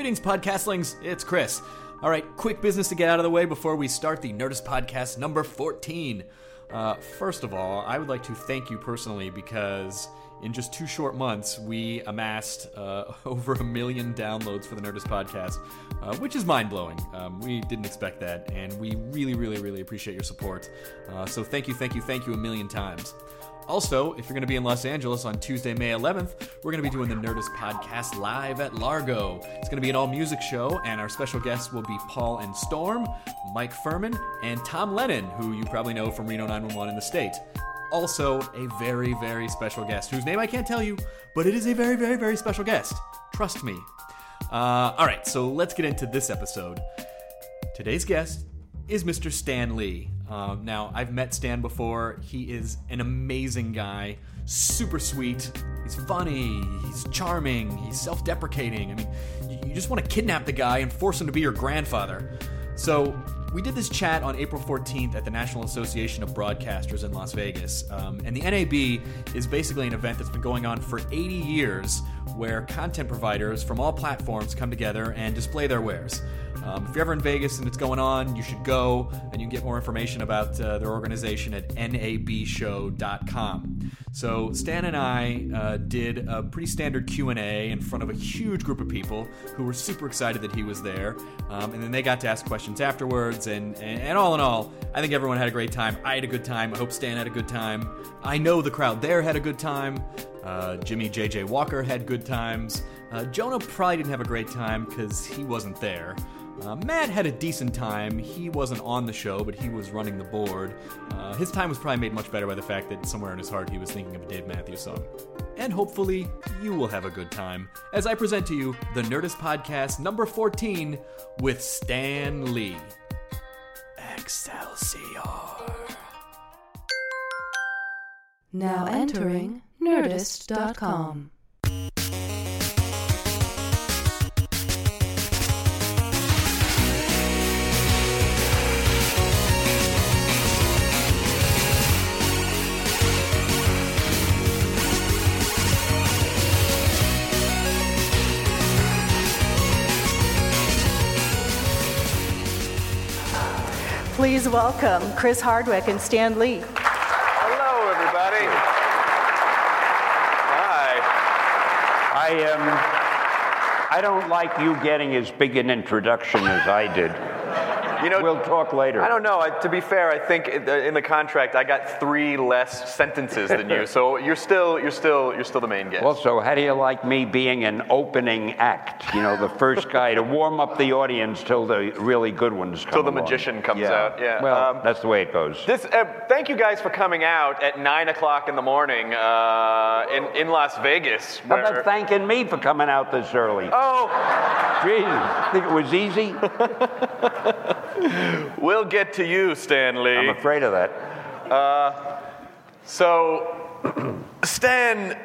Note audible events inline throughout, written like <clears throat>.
Greetings, podcastlings. It's Chris. All right, quick business to get out of the way before we start the Nerdist Podcast number 14. Uh, first of all, I would like to thank you personally because in just two short months, we amassed uh, <laughs> over a million downloads for the Nerdist Podcast, uh, which is mind blowing. Um, we didn't expect that, and we really, really, really appreciate your support. Uh, so thank you, thank you, thank you a million times. Also, if you're going to be in Los Angeles on Tuesday, May 11th, we're going to be doing the Nerdist podcast live at Largo. It's going to be an all music show, and our special guests will be Paul and Storm, Mike Phirman, and Tom Lennon, who you probably know from Reno 911 in the state. Also, a very, very special guest, whose name I can't tell you, but it is a very, very, very special guest. Trust me. Uh, all right, so let's get into this episode. Today's guest is Mr. Stan Lee. Um, now, I've met Stan before. He is an amazing guy, super sweet. He's funny, he's charming, he's self deprecating. I mean, you, you just want to kidnap the guy and force him to be your grandfather. So, we did this chat on April 14th at the National Association of Broadcasters in Las Vegas. Um, and the NAB is basically an event that's been going on for 80 years where content providers from all platforms come together and display their wares. Um, if you're ever in Vegas and it's going on, you should go and you can get more information about uh, their organization at nabshow.com. So Stan and I uh, did a pretty standard Q&A in front of a huge group of people who were super excited that he was there. Um, and then they got to ask questions afterwards. And, and, and all in all, I think everyone had a great time. I had a good time. I hope Stan had a good time. I know the crowd there had a good time. Uh, Jimmie J.J. Walker had good times. Uh, Jonah probably didn't have a great time because he wasn't there. Uh, Matt had a decent time. He wasn't on the show, but he was running the board. Uh, his time was probably made much better by the fact that somewhere in his heart he was thinking of a Dave Matthews song. And hopefully, you will have a good time as I present to you the Nerdist Podcast number 14 with Stan Lee. Excelsior. Now entering Nerdist.com. Please welcome Chris Hardwick and Stan Lee. Hello, everybody. Hi. I um, I don't like you getting as big an introduction as I did. You know, We'll talk later. I don't know. I, to be fair, I think in the contract I got three less sentences than you, so <laughs> you're still you're still you're still the main guest. so how do you like me being an opening act? You know, the first guy to warm up the audience till the really good ones come Till the along. magician comes Yeah. out, yeah. Well, Um, that's the way it goes. This, uh, thank you guys for coming out at nine o'clock in the morning uh, in in Las Vegas. How where- about thanking me for coming out this early? oh, Jeez, think it was easy? <laughs> <laughs> we'll get to you, Stanley. I'm afraid of that. So, <clears throat> Stan,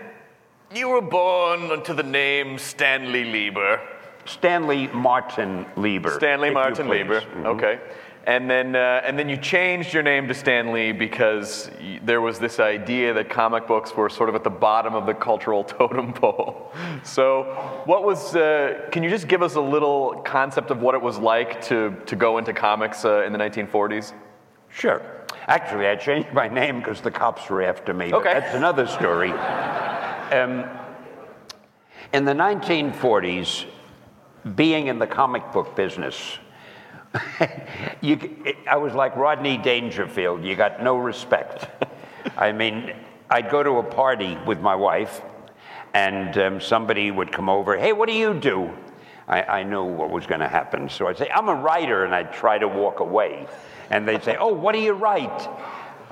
you were born into the name Stanley Lieber. Stanley Martin Lieber. Stanley Martin. Lieber. Mhm. Okay. And then, uh, and then you changed your name to Stan Lee because y- there was this idea that comic books were sort of at the bottom of the cultural <laughs> totem pole. So, what was? Uh, can you just give us a little concept of what it was like to to go into comics uh, in the 1940s? Sure. Actually, I changed my name because the cops were after me. but Okay. That's another story. um, in the 1940s, being in the comic book business, <laughs> you, I was like Rodney Dangerfield. You got no respect. <laughs> I mean, I'd go to a party with my wife, and um, somebody would come over. Hey, what do you do? I, I knew what was going to happen, so I'd say, I'm a writer, and I'd try to walk away. And they'd say, Oh, what do you write?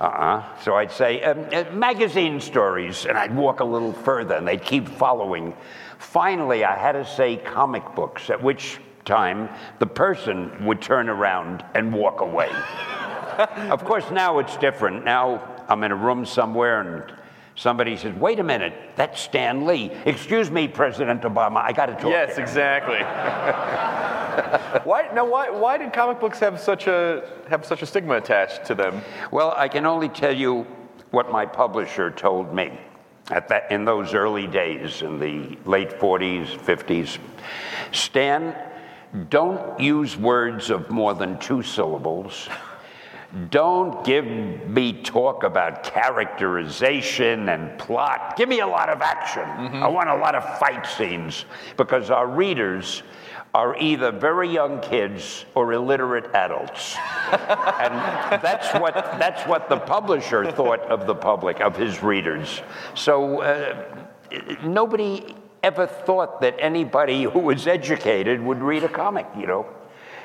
Uh-uh. So I'd say, um, uh, magazine stories, and I'd walk a little further, and they'd keep following. Finally, I had to say comic books, at which time the person would turn around and walk away. <laughs> of course, now it's different. Now I'm in a room somewhere, and somebody says, Wait a minute, that's Stan Lee. Excuse me, President Obama, I got to talk. Yes, to you." Yes, exactly. <laughs> why now? Why why did comic books have such a have such a stigma attached to them? Well, I can only tell you what my publisher told me. at that, in those early days, in the late 40s, 50s. Stan, don't use words of more than two syllables. Don't give me talk about characterization and plot. Give me a lot of action. I want a lot of fight scenes because our readers are either very young kids or illiterate adults. <laughs> and that's what, that's what the publisher thought of the public, of his readers. So uh, nobody ever thought that anybody who was educated would read a comic, you know.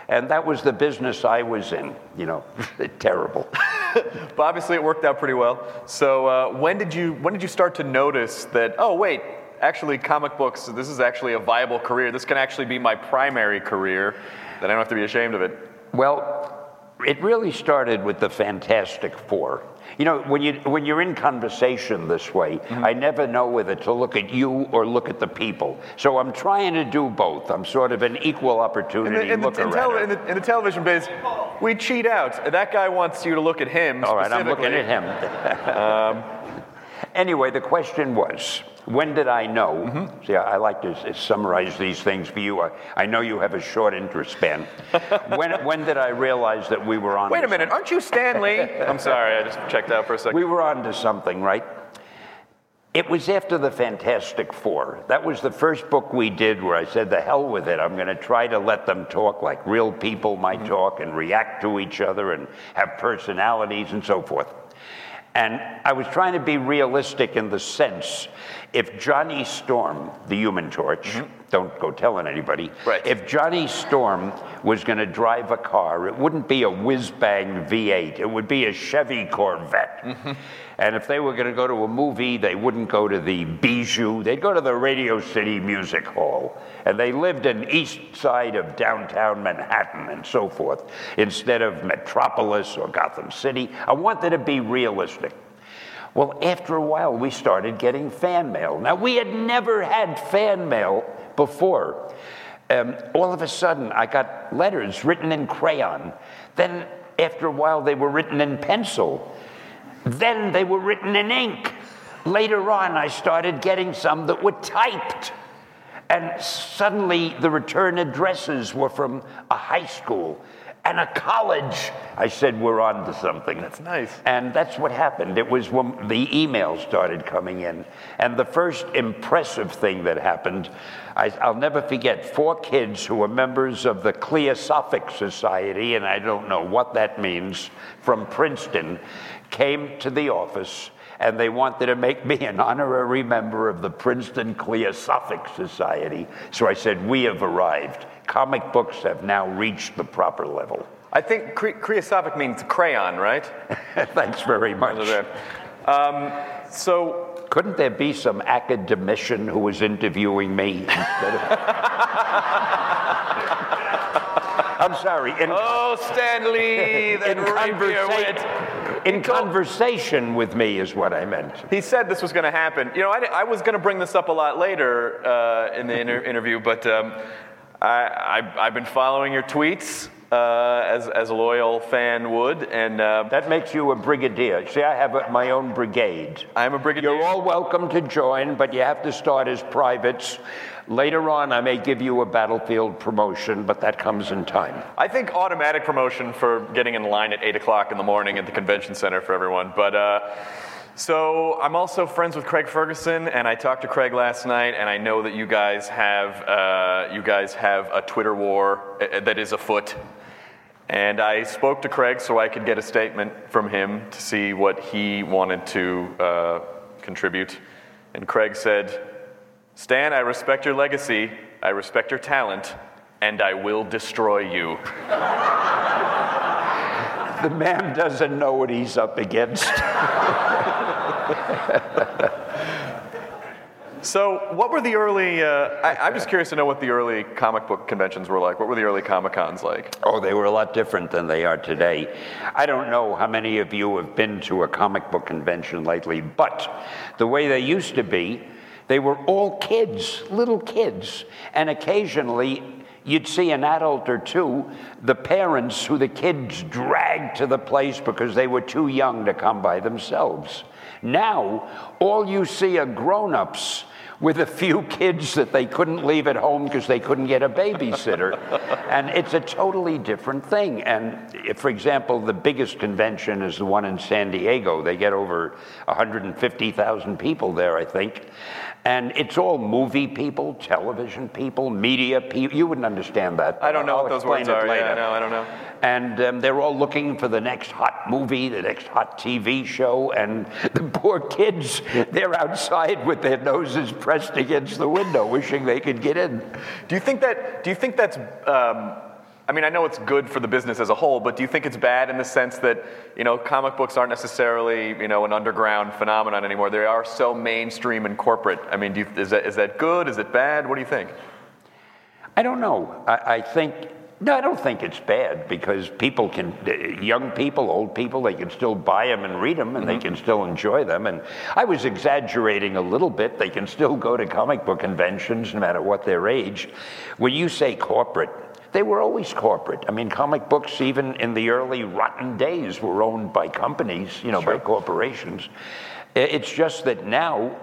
And that was the business I was in, you know. <laughs> Terrible. <laughs> But obviously, it worked out pretty well. So uh, when did you when did you start to notice that? Oh wait, actually, comic books. This is actually a viable career. This can actually be my primary career. That I don't have to be ashamed of it. Well, it really started with the Fantastic Four. You know, when you when you're in conversation this way, mm. I never know whether to look at you or look at the people. So I'm trying to do both. I'm sort of an equal In opportunity the, in, the, looker. in, tele- in, the, in the television biz, we cheat out. That guy wants you to look at him. All right, I'm looking at him. <laughs> Um, anyway, the question was, when did I know? Mm-hmm. See, I I like to s- summarize these things for you. I, I know you have a short interest span. <laughs> when, when did I realize that we were on? Wait a minute, aren't you Stanley? <laughs> I'm sorry, I just checked out for a second. We were on to something, right? It was after the Fantastic Four. That was the first book we did where I said, the hell with it. I'm going to try to let them talk like real people might mm-hmm. talk and react to each other and have personalities and so forth. And I was trying to be realistic in the sense if Johnny Storm, the human torch, mm-hmm. don't go telling anybody, Right. if Johnny Storm was going to drive a car, it wouldn't be a whiz bang V8, it would be a Chevy Corvette. Mm-hmm. And if they were going to go to a movie, they wouldn't go to the Bijou, they'd go to the Radio City Music Hall. And they lived in east side of downtown Manhattan and so forth, instead of Metropolis or Gotham City. I wanted to be realistic. Well, after a while, we started getting fan mail. Now, we had never had fan mail before. Um, all of a sudden, I got letters written in crayon. Then, after a while, they were written in pencil. Then they were written in ink. Later on, I started getting some that were typed. And suddenly, the return addresses were from a high school and a college. I said, We're on to something. That's nice. And that's what happened. It was when the emails started coming in. And the first impressive thing that happened, I, I'll never forget four kids who were members of the Cliosophic Society, and I don't know what that means, from Princeton, came to the office and they wanted to make me an honorary member of the Princeton Cliosophic Society. So I said, We have arrived. Comic books have now reached the proper level. I think cre- creosopic means crayon, right? <laughs> Thanks very much. Um, so, Couldn't there be some academician who was interviewing me instead of? <laughs> I'm sorry. In, oh, Stanley, that in, conversa-. In conversation with me is what I meant. He said this was going to happen. You know, I, I was going to bring this up a lot later uh, in the inter- <laughs> interview, but um, I, I, I've been following your tweets uh, as, as a loyal fan would, and uh, That makes you a brigadier. See, I have a, my own brigade. I'm a brigadier. You're all welcome to join, but you have to start as privates. Later on, I may give you a battlefield promotion, but that comes in time. I think automatic promotion for getting in line at 8 o'clock in the morning at the convention center for everyone. But uh, so I'm also friends with Craig Ferguson, and I talked to Craig last night, and I know that you guys have uh, you guys have a Twitter war uh, that is afoot. And I spoke to Craig so I could get a statement from him to see what he wanted to uh, contribute. And Craig said, Stan, I respect your legacy, I respect your talent, and I will destroy you. <laughs> The man doesn't know what he's up against. <laughs> So, what were the early? Uh, I, I'm just curious to know what the early comic book conventions were like. What were the early Comic Cons like? Oh, they were a lot different than they are today. I don't know how many of you have been to a comic book convention lately, but the way they used to be, they were all kids, little kids. And occasionally, you'd see an adult or two, the parents who the kids dragged to the place because they were too young to come by themselves. Now, all you see are grown ups with a few kids that they couldn't leave at home because they couldn't get a babysitter. and it's a totally different thing. And if, for example, the biggest convention is the one in San Diego, they get over 150,000 people there, I think. And it's all movie people, television people, media people. You wouldn't understand that. I don't know I'll what those words are. Yeah, no, I don't know. And um, they're all looking for the next hot movie, the next hot TV show, and <laughs> the poor kids, they're outside with their noses pressed against the window, wishing they could get in. Do you think that? Do you think that's? Um, I mean, I know it's good for the business as a whole, but do you think it's bad in the sense that you know comic books aren't necessarily you know an underground phenomenon anymore? They are so mainstream and corporate. I mean, do you, is that is that good? Is it bad? What do you think? I don't know. I, I think, no, I don't think it's bad because people can, young people, old people, they can still buy them and read them and they mm-hmm. can still enjoy them. And I was exaggerating a little bit. They can still go to comic book conventions no matter what their age. When you say corporate, they were always corporate. I mean, comic books, even in the early rotten days, were owned by companies, you know, by corporations. It's just that now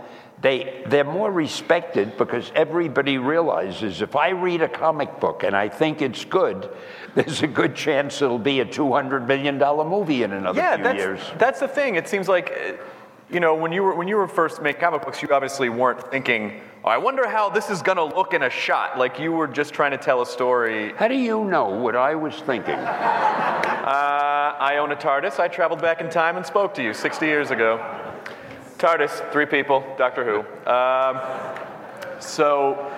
they, they're more respected because everybody realizes if I read a comic book and I think it's good, <laughs> there's a good chance it'll be a $200 million movie in another yeah, few that's years. that's the thing. It seems like. You know, when you were when you were first making comic books, you obviously weren't thinking, oh, "I wonder how this is going to look in a shot." Like you were just trying to tell a story. How do you know what I was thinking? Uh, I own a TARDIS. I traveled back in time and spoke to you 60 years ago. TARDIS, three people, Doctor Who. Um, so,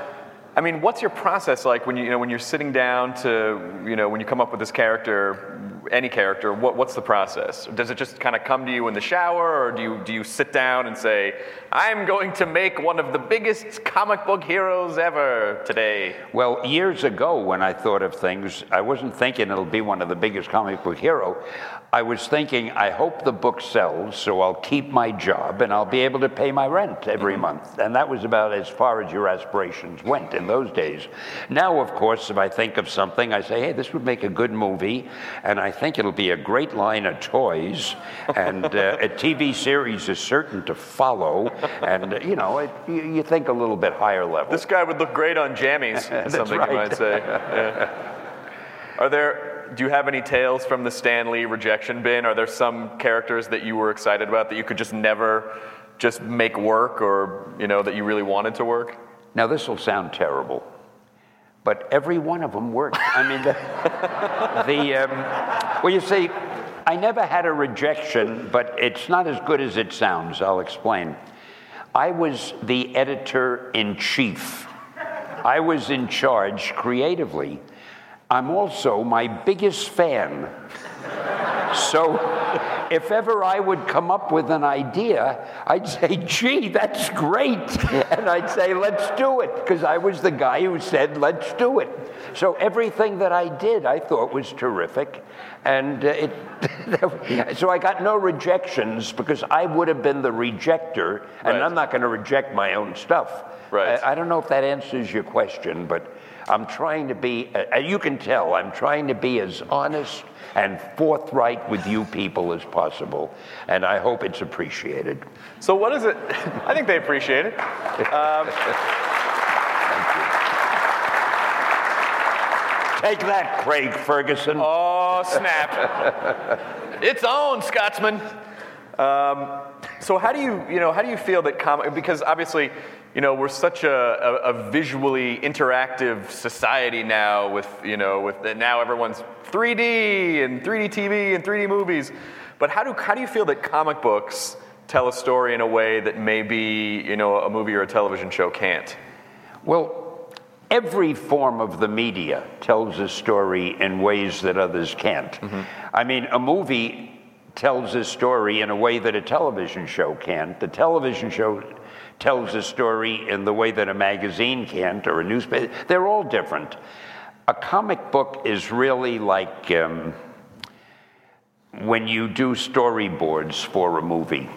I mean, what's your process like when you, you know when you're sitting down to you know when you come up with this character, any character? What, what's the process? Does it just kind of come to you in the shower, or do you do you sit down and say, "I'm going to make one of the biggest comic book heroes ever today"? Well, years ago, when I thought of things, I wasn't thinking it'll be one of the biggest comic book hero. I was thinking, I hope the book sells, so I'll keep my job and I'll be able to pay my rent every month. And that was about as far as your aspirations went in those days. Now, of course, if I think of something, I say, hey, this would make a good movie, and I think it'll be a great line of toys, and uh, a <laughs> TV series is certain to follow. And, uh, you know, it, you, you think a little bit higher level. This guy would look great on jammies. <laughs> That's something right. you might say. <laughs> Yeah. Are there? Do you have any tales from the Stanley rejection bin? Are there some characters that you were excited about that you could just never just make work, or you know that you really wanted to work? Now, this will sound terrible, but every one of them worked. I mean, the, <laughs> the um, well, you see, I never had a rejection, but it's not as good as it sounds. I'll explain. I was the editor in chief, I was in charge creatively. I'm also my biggest fan. So if ever I would come up with an idea, I'd say, gee, that's great. <laughs> And I'd say, let's do it, because I was the guy who said, let's do it. So everything that I did, I thought was terrific. And uh, it, <laughs> so I got no rejections because I would have been the rejector, and Right. I'm not going to reject my own stuff. Right. I, I don't know if that answers your question, but I'm trying to be, uh, you can tell, I'm trying to be as honest and forthright with you people as possible, and I hope it's appreciated. So what is it? <laughs> I think they appreciate it. Um, Take that, Craig Ferguson. Oh snap! it's on, Scotsman. Um, so how do you, you know, how do you feel that? Because obviously, you know, we're such a, a, a visually interactive society now. With you know, with the, now everyone's 3D and 3D TV and 3D movies. But how do how do you feel that comic books tell a story in a way that maybe you know a movie or a television show can't? Well, every form of the media tells a story in ways that others can't. Mm-hmm. I mean, a movie tells a story in a way that a television show can't. The television show tells a story in the way that a magazine can't or a newspaper. They're all different. A comic book is really like um, when you do storyboards for a movie.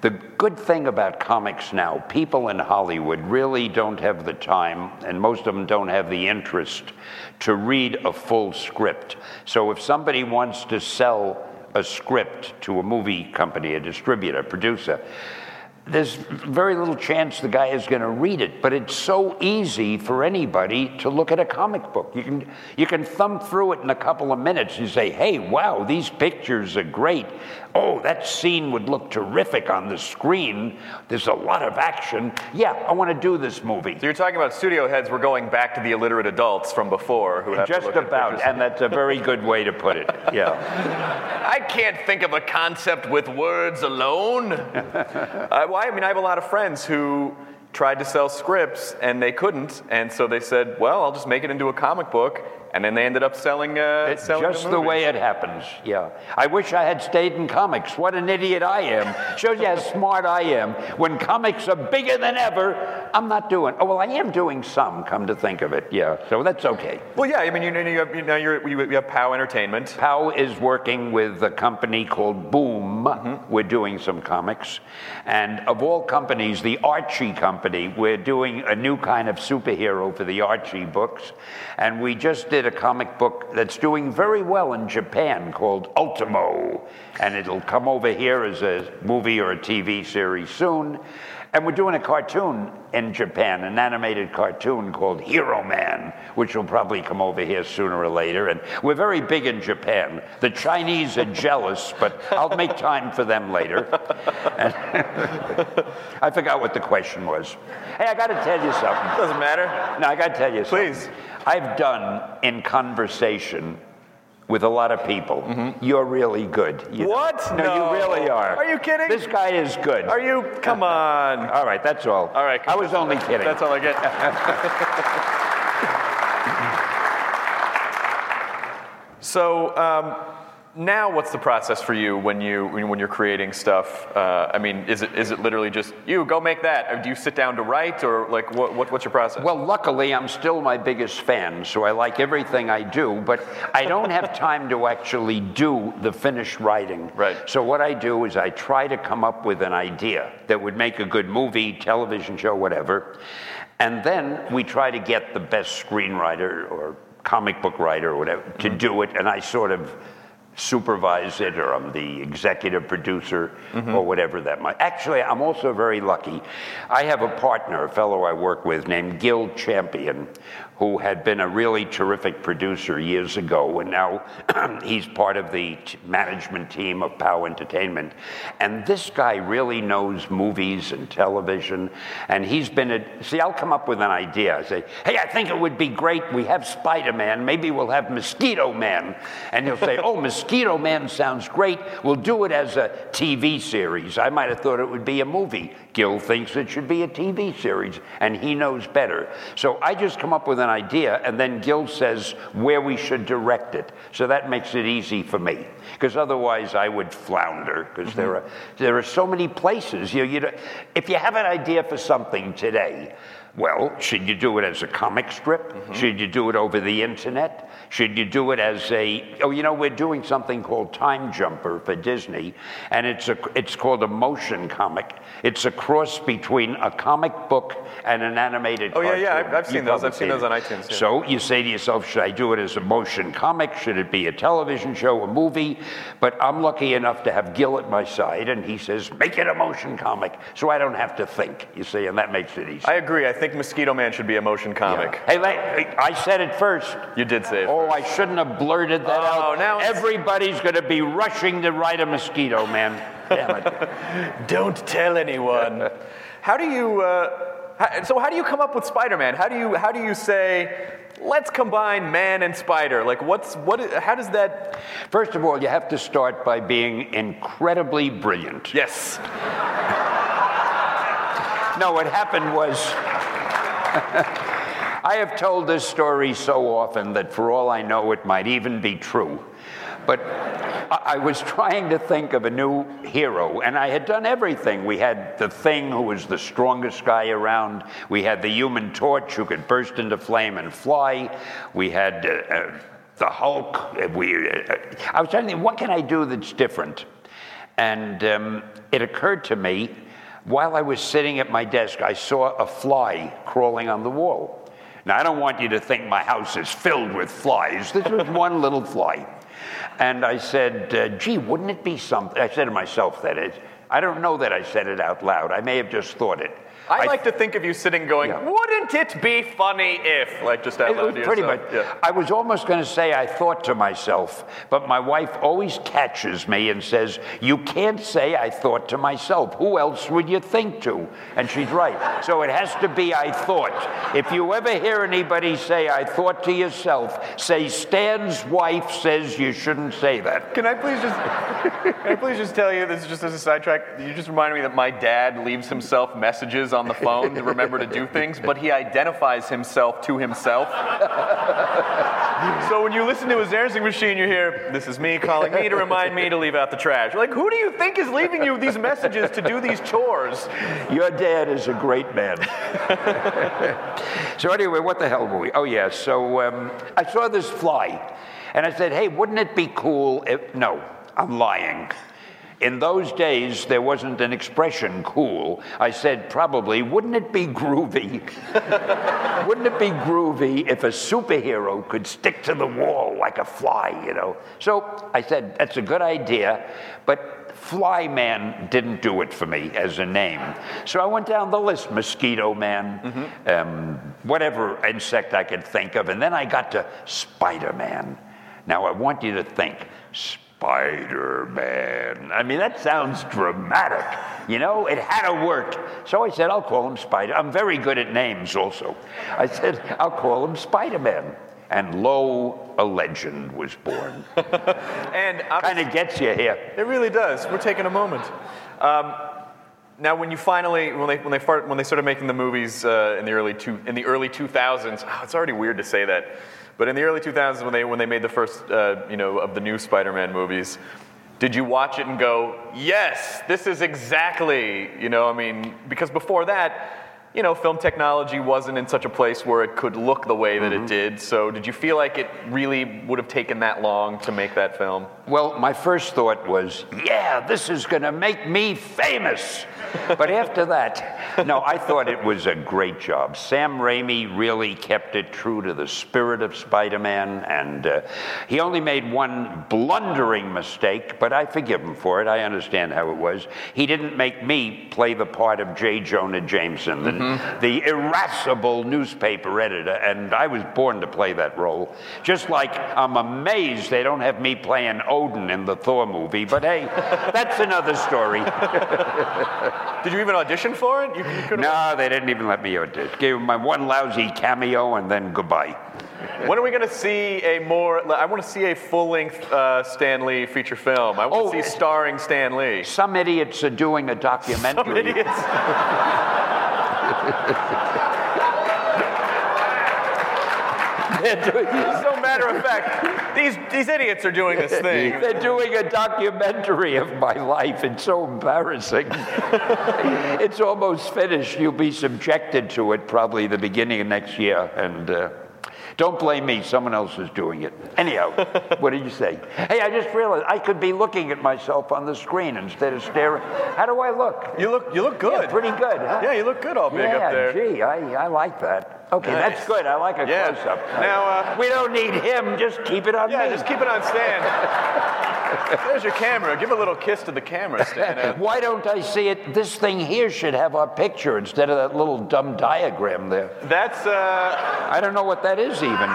the good thing about comics now, people in Hollywood really don't have the time, and most of them don't have the interest to read a full script. So if somebody wants to sell a script to a movie company, a distributor, a producer, there's very little chance the guy is going to read it, but it's so easy for anybody to look at a comic book. You can, you can thumb through it in a couple of minutes and say, hey, wow, these pictures are great. Oh, that scene would look terrific on the screen. There's a lot of action. Yeah, I want to do this movie. So you're talking about studio heads. We're going back to the illiterate adults from before who have Just about, and that's a very good way to put it. <laughs> Yeah. I can't think of a concept with words alone. uh, well, I mean, I have a lot of friends who tried to sell scripts and they couldn't, and so they said, "Well, I'll just make it into a comic book," and then they ended up selling. Uh, It's selling just the movies. way it happens. Yeah. I wish I had stayed in comics. What an idiot I am. Shows you how smart I am. When comics are bigger than ever, I'm not doing. Oh well, I am doing some. Come to think of it, yeah. So that's okay. Well, yeah. I mean, you know, you have, you know you're, you you have POW Entertainment. Pow is working with a company called Boom. Mm-hmm. We're doing some comics. And of all companies, the Archie company, we're doing a new kind of superhero for the Archie books. And we just did a comic book that's doing very well in Japan called Ultimo. And it'll come over here as a movie or a TV series soon. And we're doing a cartoon in Japan, an animated cartoon called Heroman, which will probably come over here sooner or later. And we're very big in Japan. The Chinese are jealous, but I'll make time for them later. And <laughs> I forgot what the question was. Hey, I got to tell you something. Doesn't matter. No, I got to tell you something. Please. I've done in conversation with a lot of people. You're really good. You. Mm-hmm. What? No, No. you really are. Are you kidding? This guy is good. Are you? Come on. <laughs> All right, that's all. All right. I was only kidding. That's all I get. <laughs> so um, now, what's the process for you when you when when you're creating stuff? Uh, I mean, is it is it literally just you go make that? Or do you sit down to write, or like what, what what's your process? Well, luckily, I'm still my biggest fan, so I like everything I do, but I don't have <laughs> time to actually do the finished writing. Right. So, what I do is I try to come up with an idea that would make a good movie, television show, whatever, and then we try to get the best screenwriter or comic book writer or whatever to do it, and I sort of supervise it or I'm the executive producer or whatever that might. Actually, I'm also very lucky. I have a partner, a fellow I work with named Gill Champion, who had been a really terrific producer years ago, and now <clears throat> he's part of the t- management team of POW Entertainment. And this guy really knows movies and television, and he's been a, see, I'll come up with an idea. I say, hey, I think it would be great. We have Spider Man, maybe we'll have Mosquito Man. And he'll say, oh, Mosquito Man sounds great. We'll do it as a TV series. I might have thought it would be a movie. Gill thinks it should be a TV series, and he knows better. So I just come up with an idea, and then Gil says where we should direct it. So that makes it easy for me, because otherwise I would flounder, because there, mm-hmm. are, there are so many places. You, you, don't- if you have an idea for something today, well, should you do it as a comic strip? Mm-hmm. Should you do it over the internet? Should you do it as a, oh, you know, we're doing something called Time Jumper for Disney, and it's, a, it's called a motion comic. It's a cross between a comic book and an animated Oh, yeah, yeah. I've- I've seen those. I've seen those on iTunes, yeah. So you say to yourself, should I do it as a motion comic? Should it be a television show, a movie? But I'm lucky enough to have Gill at my side, and he says, make it a motion comic, so I don't have to think, you see, and that makes it easy. I agree. I think Mosquito Man should be a motion comic. Hey, la- I said it first. You did say it. Oh, I shouldn't have blurted that Oh, out. now Everybody's going to be rushing to write a mosquito, man. Damn it. <laughs> Don't tell anyone. how do you? Uh, how, so how do you come up with Spider-Man? How do you? How do you say? Let's combine man and spider. Like, what's what? How does that? First of all, you have to start by being incredibly brilliant. Yes. No, what happened was. <laughs> I have told this story so often that for all I know, it might even be true. But I was trying to think of a new hero, and I had done everything. We had the Thing, who was the strongest guy around. We had the Human Torch, who could burst into flame and fly. We had uh, uh, the Hulk. Uh, We, uh, I was trying to think, what can I do that's different? And um, it occurred to me while I was sitting at my desk, I saw a fly crawling on the wall. Now, I don't want you to think my house is filled with flies. This was <laughs> one little fly. And I said, uh, gee, wouldn't it be something? I said to myself, that is. I don't know that I said it out loud. I may have just thought it. I, like to think of you sitting going, Yeah. wouldn't it be funny if, like just out loud pretty much. Yeah. I was almost going to say I thought to myself, but my wife always catches me and says, "You can't say I thought to myself. Who else would you think to?" And she's right. So it has to be I thought. If you ever hear anybody say I thought to yourself, say Stan's wife says you shouldn't say that. Can I please just <laughs> can I please just tell you this is just as a sidetrack? You just reminded me that my dad leaves himself messages on the phone to remember to do things, but he identifies himself to himself. so when you listen to his answering machine, you hear, "This is me calling me to remind me to leave out the trash." You're like, who do you think is leaving you these messages to do these chores? Your dad is a great man. so anyway, what the hell were we? Oh yeah, so um, I saw this fly, and I said, "Hey, wouldn't it be cool if?" No, I'm lying. In those days, there wasn't an expression "cool." I said, "Probably, wouldn't it be groovy? <laughs> wouldn't it be groovy if a superhero could stick to the wall like a fly?" You know. So I said, "That's a good idea," but Flyman didn't do it for me as a name. So I went down the list Mosquito Man, um, whatever insect I could think of, and then I got to Spider Man. Now I want you to think Spider Man. I mean, that sounds dramatic. You know, it had to work. So I said, I'll call him Spider. I'm very good at names also. I said, I'll call him Spider Man. And lo, a legend was born. <laughs> And I'm kind of gets you here. It really does. We're taking a moment. Um, now, when you finally, when they when they fart, when they started making the movies uh, in the early two in the early 2000s, oh, it's already weird to say that, but in the early 2000s when they when they made the first uh, you know of the new Spider-Man movies, did you watch it and go, yes, this is exactly you know I mean because before that. You know, film technology wasn't in such a place where it could look the way that it did. So, did you feel like it really would have taken that long to make that film? Well, my first thought was, yeah, this is going to make me famous. But after that, no, I thought it was a great job. Sam Raimi really kept it true to the spirit of Spider Man, and uh, he only made one blundering mistake, but I forgive him for it. I understand how it was. He didn't make me play the part of J. Jonah Jameson, the, the irascible newspaper editor, and I was born to play that role. Just like I'm amazed they don't have me playing Odin in the Thor movie, but hey, <laughs> that's another story. <laughs> Did you even audition for it? You, you No, they didn't even let me audition. Gave my one lousy cameo and then goodbye. When are we going to see a more? I want to see a full-length uh, Stan Lee feature film. I want Oh, to see starring Stan Lee. Some idiots are doing a documentary. Some idiots. <laughs> So matter of fact, these these idiots are doing this thing. <laughs> they're doing a documentary of my life. It's so embarrassing. <laughs> it's almost finished. You'll be subjected to it probably the beginning of next year. And uh, don't blame me. Someone else is doing it. Anyhow, <laughs> what did you say? Hey, I just realized I could be looking at myself on the screen instead of staring. How do I look? You look you look good. Yeah, pretty good, huh? Yeah, you look good all big yeah, up there. gee, I, I like that. Okay, Nice. that's good. I like a Yeah. close-up. Now, uh, we don't need him. Just keep it on Yeah, me. just keep it on Stan. <laughs> There's your camera. Give a little kiss to the camera, Stan. Why don't I see it? This thing here should have our picture instead of that little dumb diagram there. That's uh, I don't know what that is even.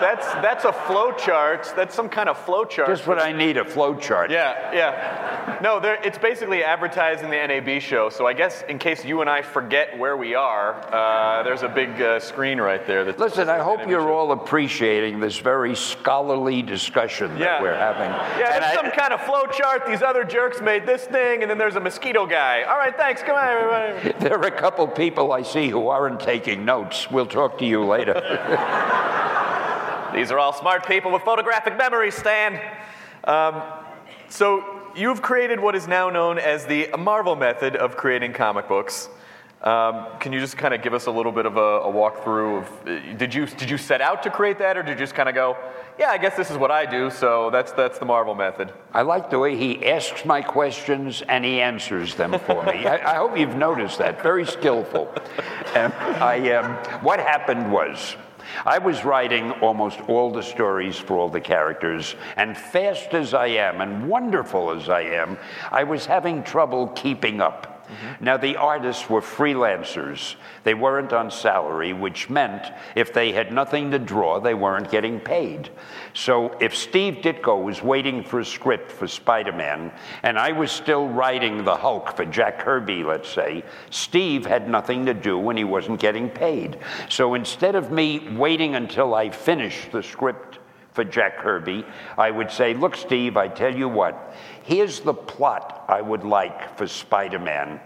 that's that's a flow chart. That's some kind of flow chart. Just what I need, a flow chart. Yeah, yeah. No, there, it's basically advertising the NAB show. So I guess in case you and I forget where we are, uh, there's a big uh, screen right there. That Listen, I hope you're show. all appreciating this very scholarly discussion that Yeah. we're having. Yeah, And I- some kind of flow chart. These other jerks made this thing, and then there's a mosquito guy. All right, thanks. Come on, everybody. there are a couple people I see who aren't taking notes. We'll talk to you later. These are all smart people with photographic memories, Stan. Um, so you've created what is now known as the Marvel method of creating comic books. Um, can you just kind of give us a little bit of a, walkthrough of uh, did you did you set out to create that or did you just kind of go yeah I guess this is what I do so that's that's the Marvel method I like the way he asks my questions and he answers them for me. I, hope you've noticed that. Very skillful. Um, um, what happened was, I was writing almost all the stories for all the characters, and fast as I am and wonderful as I am, I was having trouble keeping up. Mm-hmm. Now, the artists were freelancers. They weren't on salary, which meant if they had nothing to draw, they weren't getting paid. So, if Steve Ditko was waiting for a script for Spider Man, and I was still writing The Hulk for Jack Kirby, let's say, Steve had nothing to do and he wasn't getting paid. So, instead of me waiting until I finished the script for Jack Kirby, I would say, Look, Steve, I tell you what, here's the plot I would like for Spider Man.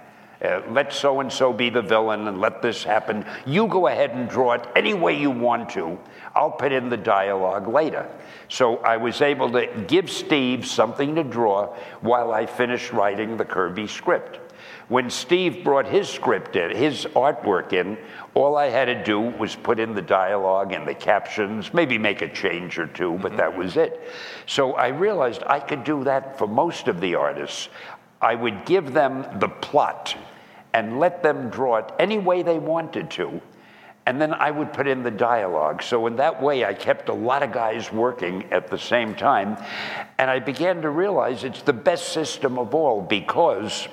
Uh, let so and so be the villain and let this happen. You go ahead and draw it any way you want to. I'll put in the dialogue later. So I was able to give Steve something to draw while I finished writing the Kirby script. When Steve brought his script in, his artwork in, all I had to do was put in the dialogue and the captions, maybe make a change or two, but mm-hmm. that was it. So I realized I could do that for most of the artists. I would give them the plot and let them draw it any way they wanted to. And then I would put in the dialogue. So, in that way, I kept a lot of guys working at the same time. And I began to realize it's the best system of all because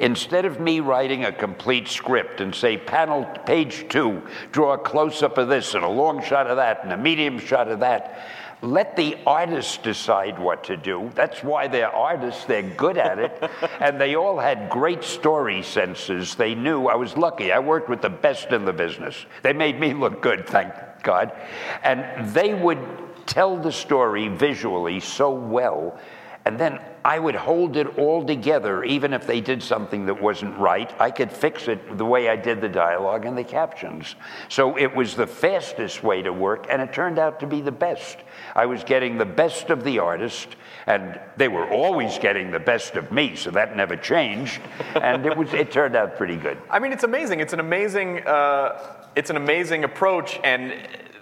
Instead of me writing a complete script and say, panel page two, draw a close up of this and a long shot of that and a medium shot of that, let the artists decide what to do. That's why they're artists, they're good at it. <laughs> and they all had great story senses. They knew I was lucky. I worked with the best in the business. They made me look good, thank God. And they would tell the story visually so well. And then I would hold it all together, even if they did something that wasn't right. I could fix it the way I did the dialogue and the captions. So it was the fastest way to work, and it turned out to be the best. I was getting the best of the artist, and they were always getting the best of me, so that never changed. And it was it turned out pretty good. I mean it's amazing it's an amazing uh, it's an amazing approach and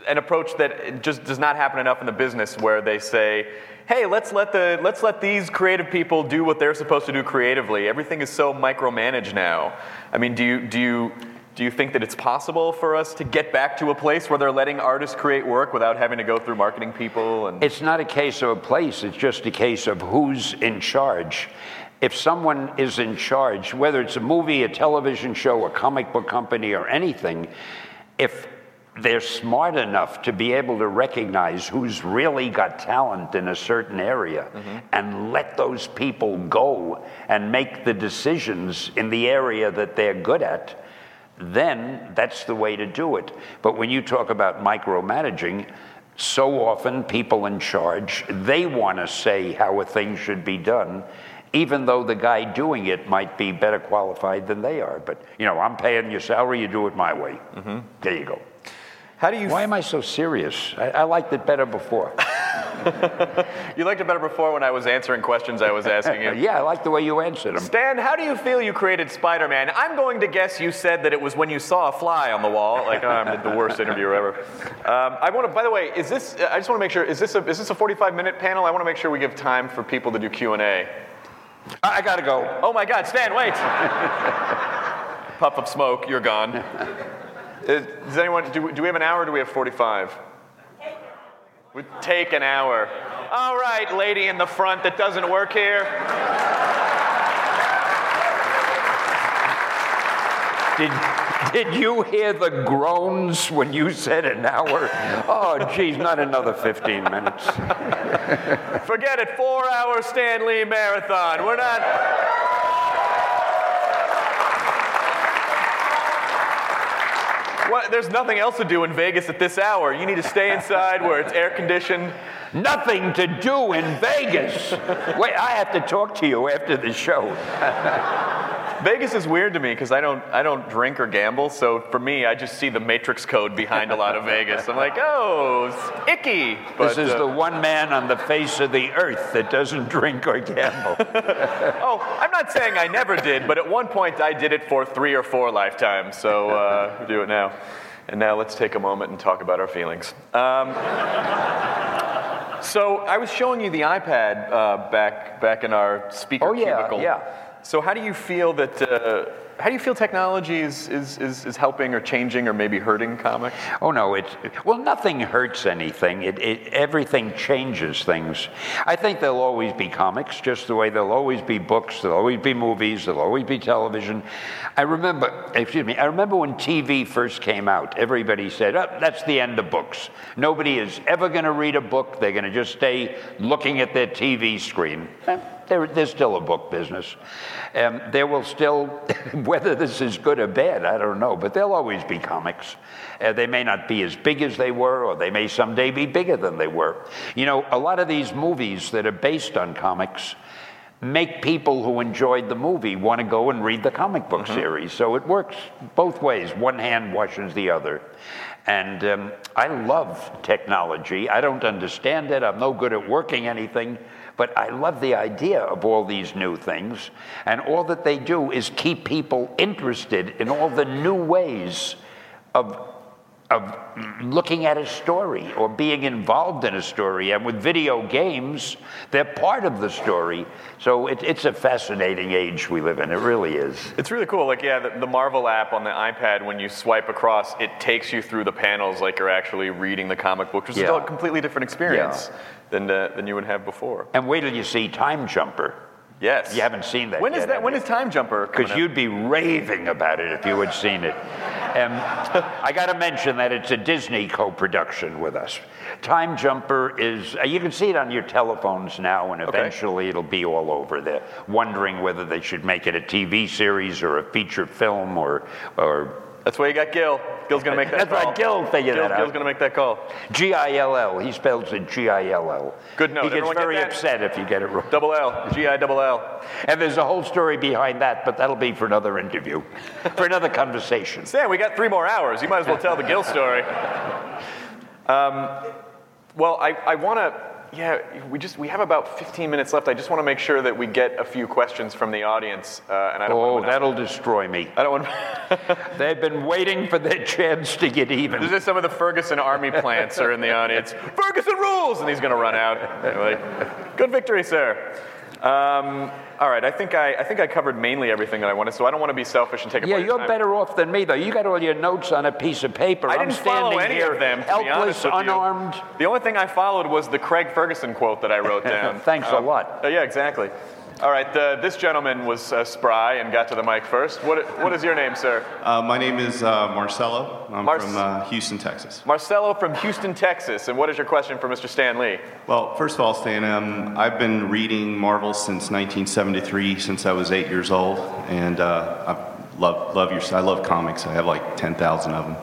an approach that just does not happen enough in the business where they say hey, let's let the let's let these creative people do what they're supposed to do creatively. Everything is so micromanaged now. I mean, do you do you do you think that it's possible for us to get back to a place where they're letting artists create work without having to go through marketing people and It's not a case of a place, it's just a case of who's in charge. If someone is in charge, whether it's a movie, a television show, a comic book company, or anything, if they're smart enough to be able to recognize who's really got talent in a certain area mm-hmm. and let those people go and make the decisions in the area that they're good at, then that's the way to do it. But when you talk about micromanaging, so often people in charge, they want to say how a thing should be done, even though the guy doing it might be better qualified than they are. But, you know, I'm paying your salary, you do it my way. Mm-hmm. There you go. How do you Why am I so serious? I, I liked it better before. <laughs> you liked it better before when I was answering questions I was asking you? <laughs> yeah, I like the way you answered them. Stan, how do you feel you created Spider-Man? I'm going to guess you said that it was when you saw a fly on the wall. Like, oh, I'm the worst interviewer ever. Um, I want to. By the way, is this? I just want to make sure. Is this a is this a 45 minute panel? I want to make sure we give time for people to do Q&A. I gotta go. Oh my God, Stan, wait! <laughs> Puff of smoke, you're gone. Uh, does anyone? Do, we- do we have an hour? or Do we have 45? We take an hour. All right, lady in the front that doesn't work here. Did, did you hear the groans when you said an hour? Oh, geez, not another 15 minutes. Forget it. Four hour Stan Lee marathon. We're not. There's nothing else to do in Vegas at this hour. You need to stay inside where it's air conditioned. Nothing to do in Vegas. Wait, I have to talk to you after the show. <laughs> Vegas is weird to me because I don't I don't drink or gamble. So for me, I just see the Matrix code behind a lot of Vegas. I'm like, oh, it's icky. This is uh, the one man on the face of the earth that doesn't <laughs> drink or gamble. <laughs> Oh, I'm not saying I never did, but at one point I did it for three or four lifetimes. So uh, do it now. And now let's take a moment and talk about our feelings. Um, so I was showing you the iPad uh, back back in our speaker Oh, yeah, cubicle. yeah. So how do you feel that? Uh, how do you feel technology is, is, is, is helping or changing or maybe hurting comics? Oh no, it's well, nothing hurts anything. It, it, everything changes things. I think there'll always be comics, just the way there'll always be books, there'll always be movies, there'll always be television. I remember, excuse me, I remember when TV first came out. Everybody said, "Oh, that's the end of books. Nobody is ever going to read a book. They're going to just stay looking at their TV screen." Eh, There, there's still a book business. Um, there will still, <laughs> whether this is good or bad, I don't know, but there'll always be comics. Uh, they may not be as big as they were, or they may someday be bigger than they were. You know, a lot of these movies that are based on comics make people who enjoyed the movie want to go and read the comic book series. So it works both ways. One hand washes the other. And um, I love technology. I don't understand it. I'm no good at working anything. But I love the idea of all these new things. And all that they do is keep people interested in all the new ways of of looking at a story or being involved in a story. And with video games, they're part of the story. So it, it's a fascinating age we live in. It really is. It's really cool. Like, yeah, the, the Marvel app on the iPad, when you swipe across, it takes you through the panels like you're actually reading the comic book, which is Yeah. a completely different experience than, uh, than you would have before. And wait till you see Time Jumper. Yes. You haven't seen that When yet, is that? When you? is Time Jumper? Because you'd be raving about it if you had seen it. Um, <laughs> I got to mention that it's a Disney co-production with us. Time Jumper is, uh, you can see it on your telephones now, and eventually it'll be all over. They're wondering whether they should make it a TV series or a feature film or, or That's why you got Gill. Gill's gonna make that That's call. right, Gill figured Gill, that out. Gill's gonna make that call. G-I-L-L. He spells it G-I-L-L. Good note. He gets Everyone very that? upset if you get it wrong. Double L. G I double L. And there's a whole story behind that, but that'll be for another interview, for another conversation. Sam, we got three more hours. You might as well tell the Gill story. Um, well, I, I want to. Yeah, we just we have about 15 minutes left. I just want to make sure that we get a few questions from the audience, uh, and I don't Oh, that'll destroy me. I don't want. <laughs> <laughs> They've been waiting for their chance to get This even. is some of the Ferguson army plants are in the audience. <laughs> Ferguson rules, and he's going to run out. Anyway, good victory, sir. Um, all right, I think I, I think I covered mainly everything that I wanted, so I don't want to be selfish and take. Yeah, you're better off than me, though. You got all your notes on a piece of paper. I I'm didn't follow standing any here, of them. To helpless, with you. unarmed. The only thing I followed was the Craig Ferguson quote that I wrote <laughs> down. Thanks a lot. uh, yeah, exactly. All right, uh, this gentleman was uh, spry and got to the mic first. What, what is your name, sir? Uh, my name is uh, Marcelo. I'm Mar- from uh, Houston, Texas. Marcelo from Houston, Texas. And what is your question for Mr. Stan Lee? Well, first of all, Stan, um, I've been reading Marvel since 1973, since I was eight years old, and uh, I love love your. I love comics. I have like 10,000 of them.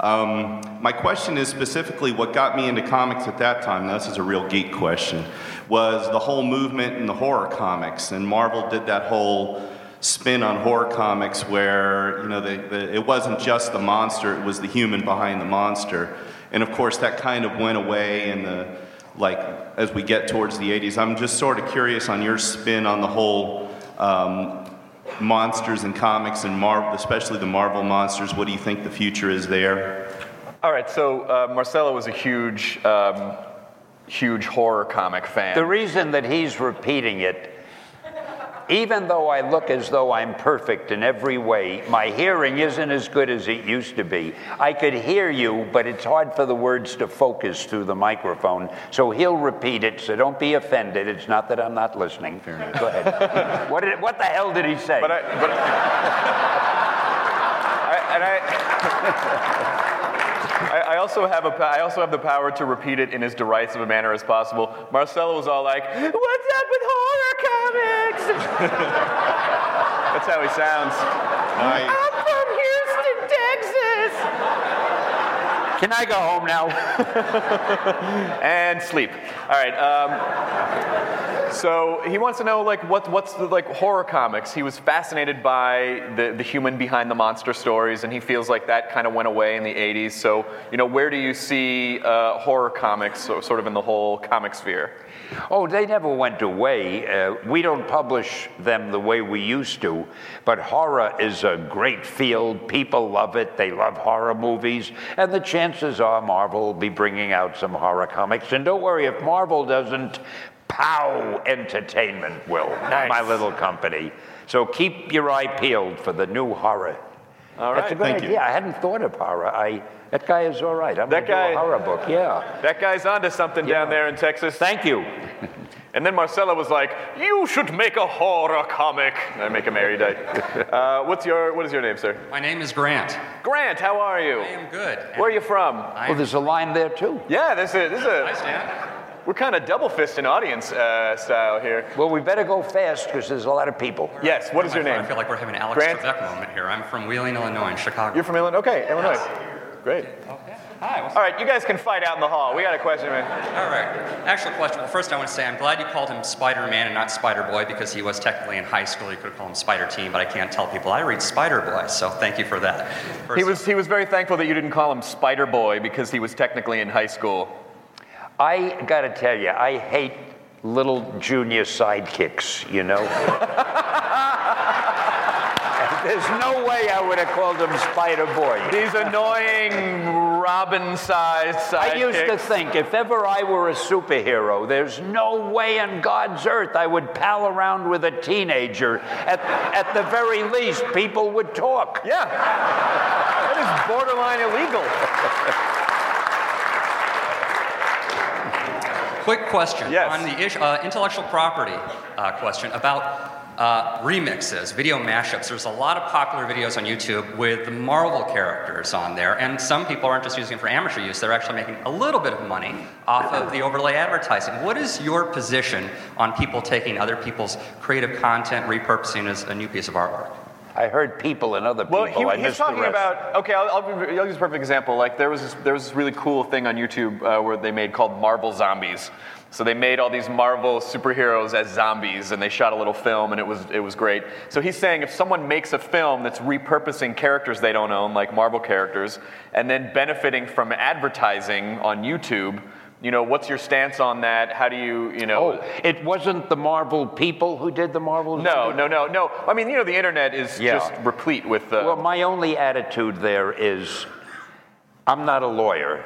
Um, my question is specifically what got me into comics at that time. Now, this is a real geek question. Was the whole movement in the horror comics, and Marvel did that whole spin on horror comics where you know the, the, it wasn't just the monster; it was the human behind the monster. And of course, that kind of went away in the like as we get towards the 80s. I'm just sort of curious on your spin on the whole um, monsters and comics and Marvel, especially the Marvel monsters. What do you think the future is there? All right, so uh, Marcelo was a huge, um, huge horror comic fan. The reason that he's repeating it, even though I look as though I'm perfect in every way, my hearing isn't as good as it used to be. I could hear you, but it's hard for the words to focus through the microphone. So he'll repeat it, so don't be offended. It's not that I'm not listening. Go ahead. <laughs> what, did, what the hell did he say? But I, but <laughs> I, and I, I, I also have a, I also have the power to repeat it in as derisive a manner as possible. Marcelo was all like, "What's up with horror comics?" <laughs> That's how he sounds. I, I'm from Houston, Texas. Can I go home now? <laughs> and sleep. All right. Um, so he wants to know like what what's the like horror comics. He was fascinated by the the human behind the monster stories, and he feels like that kind of went away in the '80s. So you know, where do you see uh, horror comics so, sort of in the whole comic sphere? Oh, they never went away. Uh, we don't publish them the way we used to, but horror is a great field. People love it. They love horror movies. And the chances are Marvel will be bringing out some horror comics. And don't worry, if Marvel doesn't, POW Entertainment will, Nice. my little company. So keep your eye peeled for the new horror. All That's a right. good Thank you. idea. I hadn't thought of horror. I, that guy is all right. I'm That gonna do guy- a horror book, yeah. That guy's onto something down there in Texas. Thank you. And then Marcelo was like, "You should make a horror comic." I make a Mary Day. <laughs> Uh, what's your What is your name, sir? My name is Grant. Grant. How are you? I am good. Where are you from? I Oh, am, there's a line there too. Yeah, this is this is Hi, a Stan. we're kind of double fisting audience uh, style here. Well, we better go fast because there's a lot of people. Yes. What is your name? I feel like we're having an Alex Grant? Trebek moment here. I'm from Wheeling, Illinois, in Chicago. You're from Illinois. Okay, Illinois. Great. Okay. Hi. What's All right, you guys can fight out in the hall. We got a question, man. All right. Actual question. Well, first I want to say I'm glad you called him Spider-Man and not Spider-Boy because he was technically in high school. You could have called him Spider-Teen, but I can't tell people I read Spider-Boy. So thank you for that. First He was he was very thankful that you didn't call him Spider Boy because he was technically in high school. I got to tell you, I hate little junior sidekicks, you know? <laughs> There's no way I would have called him Spider Boy. These annoying Robin-sized sidekicks. I used to think if ever I were a superhero, there's no way in God's earth I would pal around with a teenager. At, at the very least, people would talk. Yeah. That is borderline illegal. Quick question Yes. on the ish, uh, intellectual property uh, question about uh, remixes, video mashups. There's a lot of popular videos on YouTube with the Marvel characters on there, and some people aren't just using it for amateur use, they're actually making a little bit of money off of the overlay advertising. What is your position on people taking other people's creative content, repurposing as a new piece of artwork? I heard people and other people. Well, he, I he's talking about. Okay, I'll, I'll, I'll use a perfect example. Like there was this, there was this really cool thing on YouTube uh, where they made called Marvel Zombies. So they made all these Marvel superheroes as zombies, and they shot a little film, and it was it was great. So he's saying if someone makes a film that's repurposing characters they don't own, like Marvel characters, and then benefiting from advertising on YouTube, you know, what's your stance on that? How do you, you know? Oh, it wasn't the Marvel people who did the Marvel. No, no, no, no. I mean, you know, the internet is Yeah. just replete with. Uh, Well, my only attitude there is I'm not a lawyer.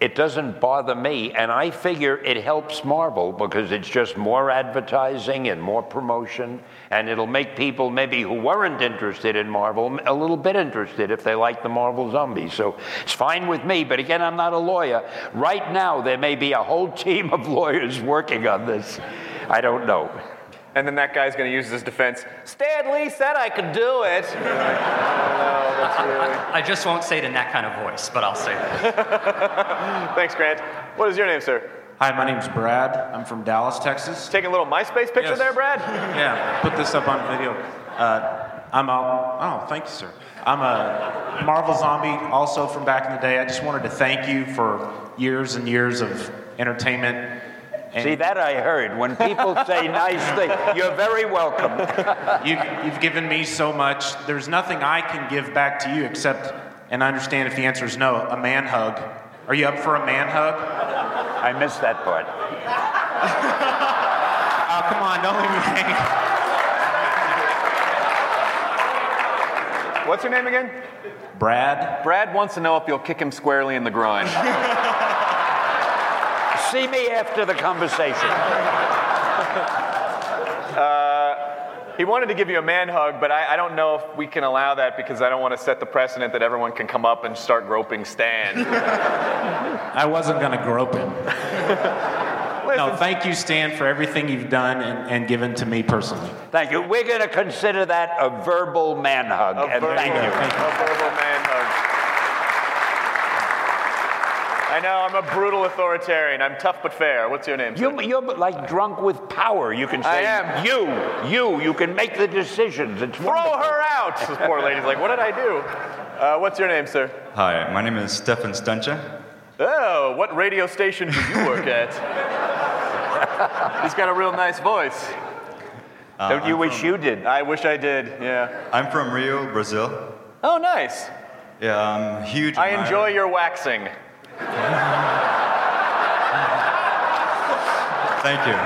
It doesn't bother me, and I figure it helps Marvel because it's just more advertising and more promotion, and it'll make people maybe who weren't interested in Marvel a little bit interested if they like the Marvel zombies. So it's fine with me, but again, I'm not a lawyer. Right now, there may be a whole team of lawyers working on this. I don't know. And then that guy's going to use his defense. Stan Lee said I could do it. <laughs> no, that's really. I just won't say it in that kind of voice, but I'll say that. <laughs> Thanks, Grant. What is your name, sir? Hi, my name's Brad. I'm from Dallas, Texas. Taking a little MySpace picture Yes. there, Brad? <laughs> Yeah, put this up on video. Uh, I'm a, oh, thank you, sir. I'm a Marvel zombie, also from back in the day. I just wanted to thank you for years and years of entertainment. And See, that I heard. When people <laughs> say nice things, you're very welcome. <laughs> you, you've given me so much. There's nothing I can give back to you except, and I understand if the answer is no, a man hug. Are you up for a man hug? I missed that part. <laughs> Oh, come on, don't leave me hanging. What's your name again? Brad, Brad wants to know if you'll kick him squarely in the groin. <laughs> See me after the conversation. <laughs> Uh, he wanted to give you a man hug, but I, I don't know if we can allow that because I don't want to set the precedent that everyone can come up and start groping Stan. I wasn't going to grope him. <laughs> Listen, No, thank you, Stan, for everything you've done and, and given to me personally. Thank you. We're going to consider that a verbal man hug. a and verbal, thank you. Thank you. a verbal man hug. I know, I'm a brutal authoritarian. I'm tough but fair. What's your name? sir? You, you're like drunk with power. You can say, I am. You, you, you can make the decisions. It's Throw wonderful. her out! This poor lady's like, what did I do? Uh, what's your name, sir? Hi, my name is Stefan Stancha. Oh, what radio station do you work at? <laughs> He's got a real nice voice. Don't you wish you did? I wish I did, yeah. I'm from Rio, Brazil. Oh, nice. Yeah, I'm a huge. I admirer- enjoy your waxing. Thank you.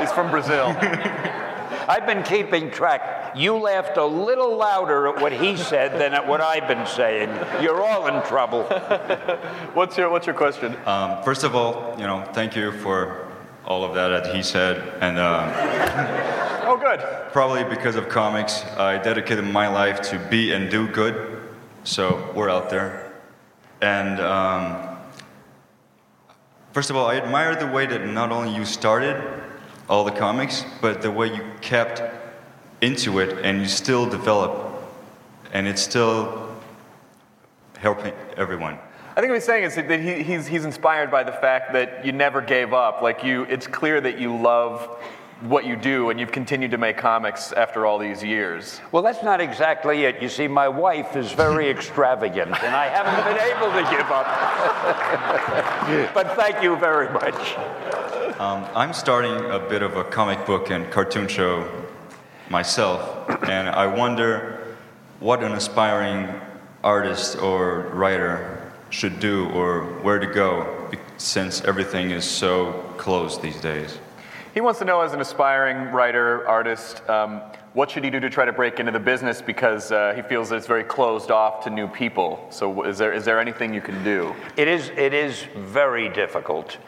He's from Brazil. I've been keeping track. You laughed a little louder at what he said than at what I've been saying. You're all in trouble. what's your What's your question? Um, first of all, you know, thank you for all of that that he said, and um, Oh, good. probably because of comics, I dedicated my life to be and do good. So we're out there, and um, first of all, I admire the way that not only you started all the comics, but the way you kept into it and you still develop, and it's still helping everyone. I think what he's saying is that he, he's, he's inspired by the fact that you never gave up. Like you, it's clear that you love what you do, and you've continued to make comics after all these years. Well, that's not exactly it. You see, my wife is very extravagant, and I haven't been able to give up. <laughs> but thank you very much. Um, I'm starting a bit of a comic book and cartoon show myself, and I wonder what an aspiring artist or writer should do or where to go since everything is so closed these days. He wants to know, as an aspiring writer, artist, um, what should he do to try to break into the business because uh, he feels that it's very closed off to new people. So, is there, is there anything you can do? It is, it is very difficult.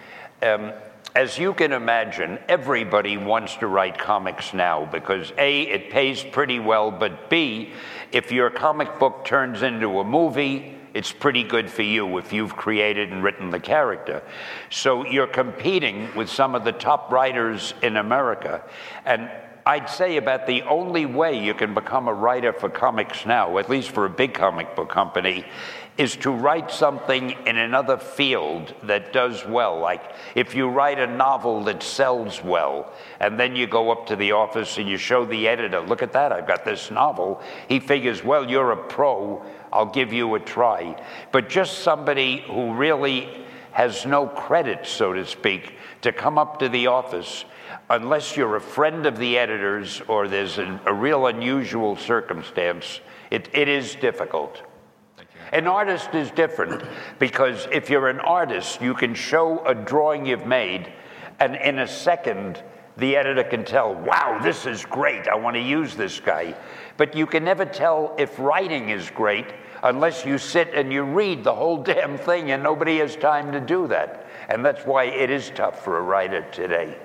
Um, as you can imagine, everybody wants to write comics now because A, it pays pretty well, but B, if your comic book turns into a movie, it's pretty good for you if you've created and written the character. So you're competing with some of the top writers in America. And I'd say about the only way you can become a writer for comics now, at least for a big comic book company, is to write something in another field that does well. Like if you write a novel that sells well, and then you go up to the office and you show the editor, look at that, I've got this novel. He figures, well, you're a pro, I'll give you a try. But just somebody who really has no credit, so to speak, to come up to the office unless you're a friend of the editors or there's an, a real unusual circumstance, it, it is difficult. An artist is different because if you're an artist, you can show a drawing you've made, and in a second, the editor can tell, wow, this is great, I want to use this guy. But you can never tell if writing is great unless you sit and you read the whole <laughs> damn thing, and nobody has time to do that. And that's why it is tough for a writer today.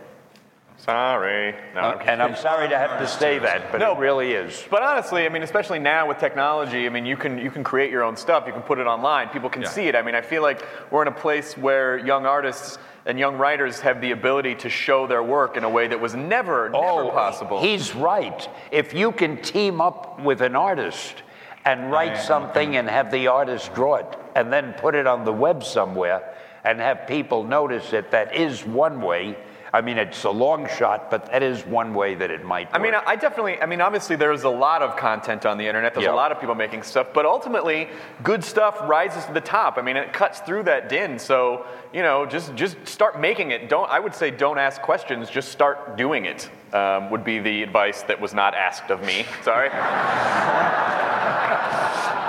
Sorry. No, I'm uh, And I'm sorry to have to say that, but No. it really is. But honestly, I mean, especially now with technology, I mean, you can you can create your own stuff. You can put it online. People can Yeah. see it. I mean, I feel like we're in a place where young artists and young writers have the ability to show their work in a way that was never never oh, possible. Oh, He's right. If you can team up with an artist and write something and have the artist draw it and then put it on the web somewhere and have people notice it, that is one way. I mean, it's a long shot, but that is one way that it might. I mean. I definitely. I mean, obviously, there's a lot of content on the internet. There's Yeah. a lot of people making stuff, but ultimately, good stuff rises to the top. I mean, it cuts through that din. So, you know, just just start making it. Don't. I would say, don't ask questions. Just start doing it. Um, would be the advice that was not asked of me. <laughs> Sorry.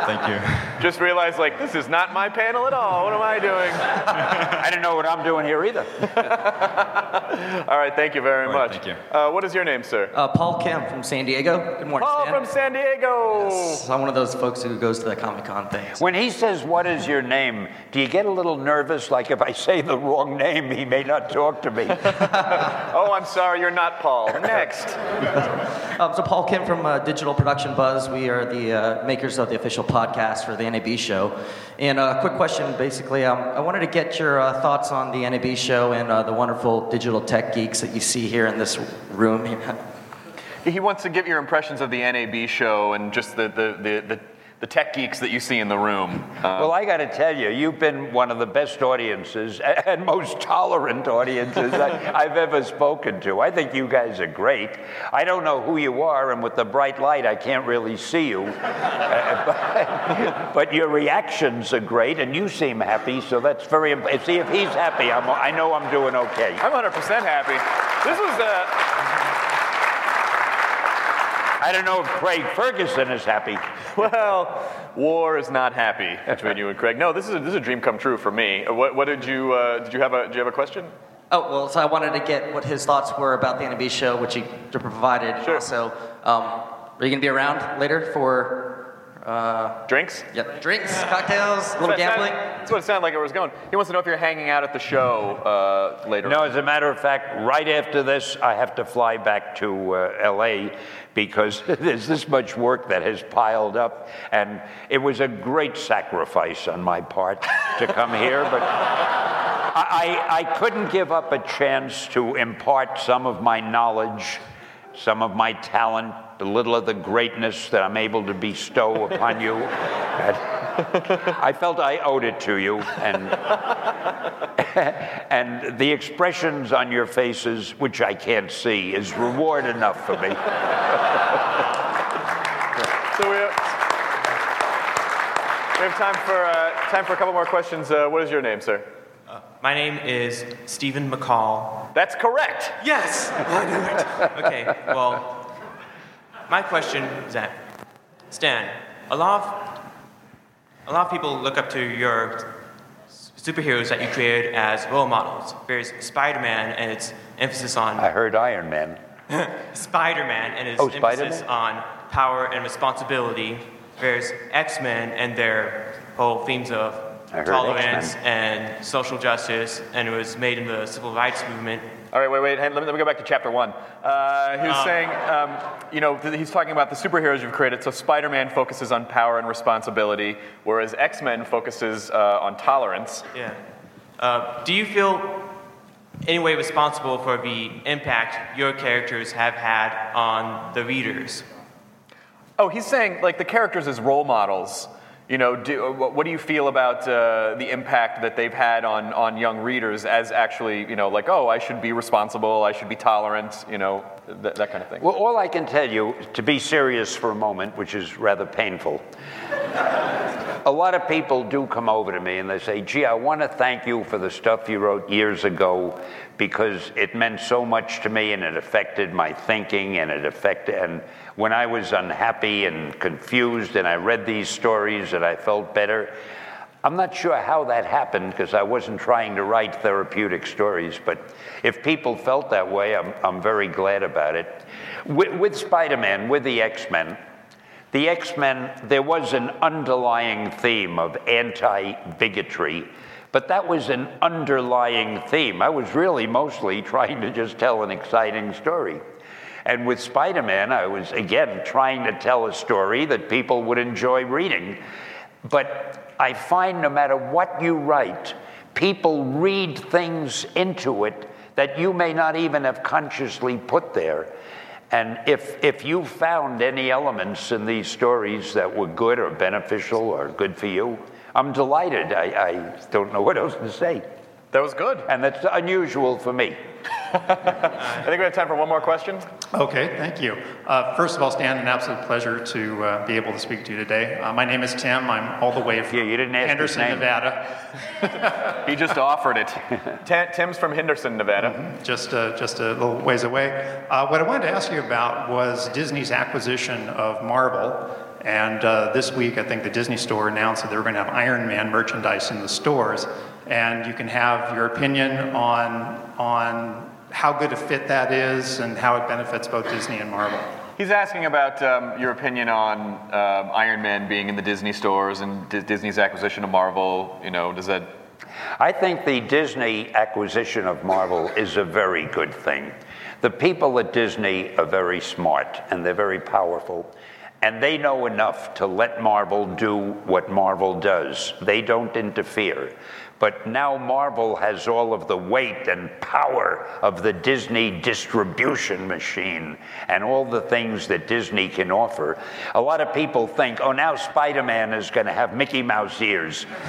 Thank you. Just realized, like, this is not my panel at all. What am I doing? I don't know what I'm doing here either. <laughs> all right. Thank you very All right, much. thank you. Uh, what is your name, sir? Uh, Paul Kim from San Diego. Good morning, Paul Stan. from San Diego. So I'm one of those folks who goes to the Comic Con things. When he says, What is your name? do you get a little nervous? Like if I say the wrong name, he may not talk to me. <laughs> Oh, I'm sorry. You're not Paul. Next. <laughs> Um, so Paul Kim from uh, Digital Production Buzz. We are the uh, makers of the official podcast for the NAB show. And a uh, quick question, basically, um, I wanted to get your uh, thoughts on the NAB show and uh, the wonderful digital tech geeks that you see here in this room. <laughs> He wants to give your impressions of the NAB show and just the, the, the, the, the tech geeks that you see in the room. Uh, Well, I got to tell you, you've been one of the best audiences <laughs> and most tolerant audiences I, I've ever spoken to. I think you guys are great. I don't know who you are, and with the bright light, I can't really see you. Uh, <laughs> but, but your reactions are great, and you seem happy, so that's very. imp- See if he's happy. I'm, I know I'm doing okay. I'm 100% happy. This was uh, I don't know if Craig Ferguson is happy. <laughs> well, war is not happy between you and Craig. No, this is a, this is a dream come true for me. Uh, What, what did you uh, did you have a did you have a question? Oh, well, so I wanted to get what his thoughts were about the NB show, which he provided. Sure. Also, um, are you going to be around later for uh, drinks? Yep, drinks, cocktails, a little gambling. That's what it sounded like it was going. He wants to know if you're hanging out at the show uh, later. No, as a matter of fact, right after this, I have to fly back to uh, LA because <laughs> there's this much work that has piled up. And it was a great sacrifice on my part to come here, but <laughs> I, I, I couldn't give up a chance to impart some of my knowledge, some of my talent, a little of the greatness that I'm able to bestow upon you. I felt I owed it to you, and <laughs> and the expressions on your faces, which I can't see, is reward enough for me. <laughs> So we have, we have time for uh, time for a couple more questions. Uh, what is your name, sir? My name is Stephen McCall. That's correct. Yes, I knew it. Okay, well, my question is that Stan, a lot of a lot of people look up to your superheroes that you created as role models. There's Spider-Man and its emphasis on I heard Iron Man. <laughs> Spider-Man and its Oh, emphasis Spider-Man? on power and responsibility. There's X-Men and their whole themes of tolerance X-Men. and social justice, and it was made in the civil rights movement. All right, wait, wait. Hey, let, me, let me go back to chapter one. Uh, he was Um, saying, um, you know, th- he's talking about the superheroes you've created. So Spider-Man focuses on power and responsibility, whereas X-Men focuses uh, on tolerance. Yeah. Uh, do you feel any way responsible for the impact your characters have had on the readers? Oh, he's saying like the characters as role models. You know, do, what, what do you feel about uh, the impact that they've had on, on young readers as actually, you know, like, oh, I should be responsible, I should be tolerant, you know, th- that kind of thing. Well, all I can tell you, to be serious for a moment, which is rather painful, a lot of people do come over to me and they say, gee, I want to thank you for the stuff you wrote years ago because it meant so much to me and it affected my thinking and it affected, and when I was unhappy and confused and I read these stories and I felt better. I'm not sure how that happened because I wasn't trying to write therapeutic stories, but if people felt that way, I'm, I'm very glad about it. With, with Spider Man, with the X Men, the X Men, there was an underlying theme of anti bigotry, but that was an underlying theme. I was really mostly trying to just tell an exciting story. And with Spider Man, I was again trying to tell a story that people would enjoy reading. But I find no matter what you write, people read things into it that you may not even have consciously put there. And if, if you found any elements in these stories that were good or beneficial or good for you, I'm delighted. I, I don't know what else to say. That was good. And that's unusual for me. <laughs> I think we have time for one more question. Okay, thank you. Uh, first of all, Stan, an absolute pleasure to uh, be able to speak to you today. Uh, my name is Tim. I'm all the way from you didn't ask Henderson, name. Nevada. <laughs> He just offered it. <laughs> Ta- Tim's from Henderson, Nevada. just, uh, just a little ways away. Uh, what I wanted to ask you about was Disney's acquisition of Marvel. And uh, this week, I think the Disney store announced that they were going to have Iron Man merchandise in the stores. And you can have your opinion on, on how good a fit that is and how it benefits both Disney and Marvel. He's asking about um, your opinion on um, Iron Man being in the Disney stores and D- Disney's acquisition of Marvel. You know, does that? I think the Disney acquisition of Marvel is a very good thing. The people at Disney are very smart and they're very powerful. And they know enough to let Marvel do what Marvel does. They don't interfere. But now Marvel has all of the weight and power of the Disney distribution machine and all the things that Disney can offer. A lot of people think, oh, now Spider Man is going to have Mickey Mouse ears. <laughs>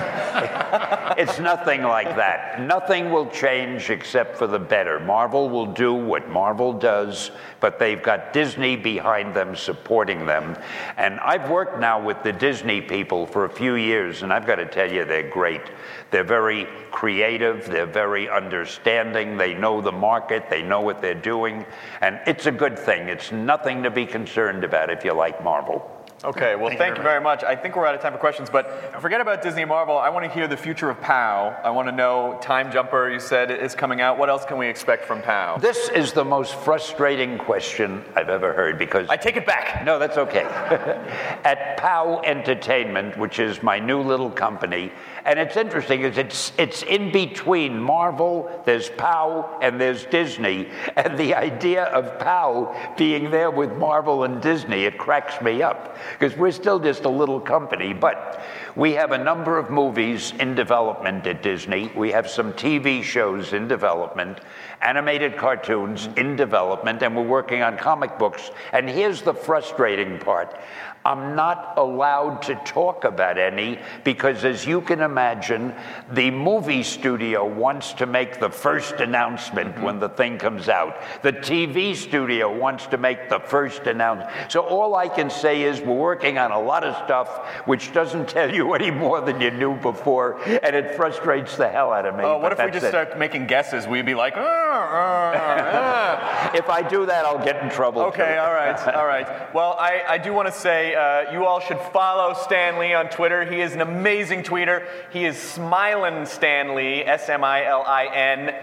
it's nothing like that. Nothing will change except for the better. Marvel will do what Marvel does, but they've got Disney behind them supporting them. And I've worked now with the Disney people for a few years, and I've got to tell you, they're great. They're very creative, they're very understanding, they know the market, they know what they're doing, and it's a good thing. It's nothing to be concerned about if you like Marvel. Okay, well, thank, you very much. I think we're out of time for questions, but forget about Disney and Marvel. I want to hear the future of POW. I want to know Time Jumper, you said, is coming out. What else can we expect from POW? This is the most frustrating question I've ever heard because. I take it back. No, that's okay. <laughs> At POW Entertainment, which is my new little company, and it's interesting is it's it's in between Marvel, there's POW, and there's Disney. <laughs> And the idea of POW being there with Marvel and Disney, it cracks me up because we're still just a little company. But we have a number of movies in development at Disney. We have some TV shows in development, animated cartoons in development, and we're working on comic books. And here's the frustrating part. I'm not allowed to talk about any because, as you can imagine, the movie studio wants to make the first announcement when the thing comes out. The TV studio wants to make the first announcement. So, all I can say is we're working on a lot of stuff which doesn't tell you any more than you knew before, and it frustrates the hell out of me. Oh, what if we just it. start making guesses? We'd be like, "Uh, uh, uh." <laughs> if I do that, I'll get in trouble. Okay, too. all right, all right. Well, I, I do want to say uh, you all should follow Stan Lee on Twitter. He is an amazing tweeter. He is Smilin Stan Lee, S M I L I N.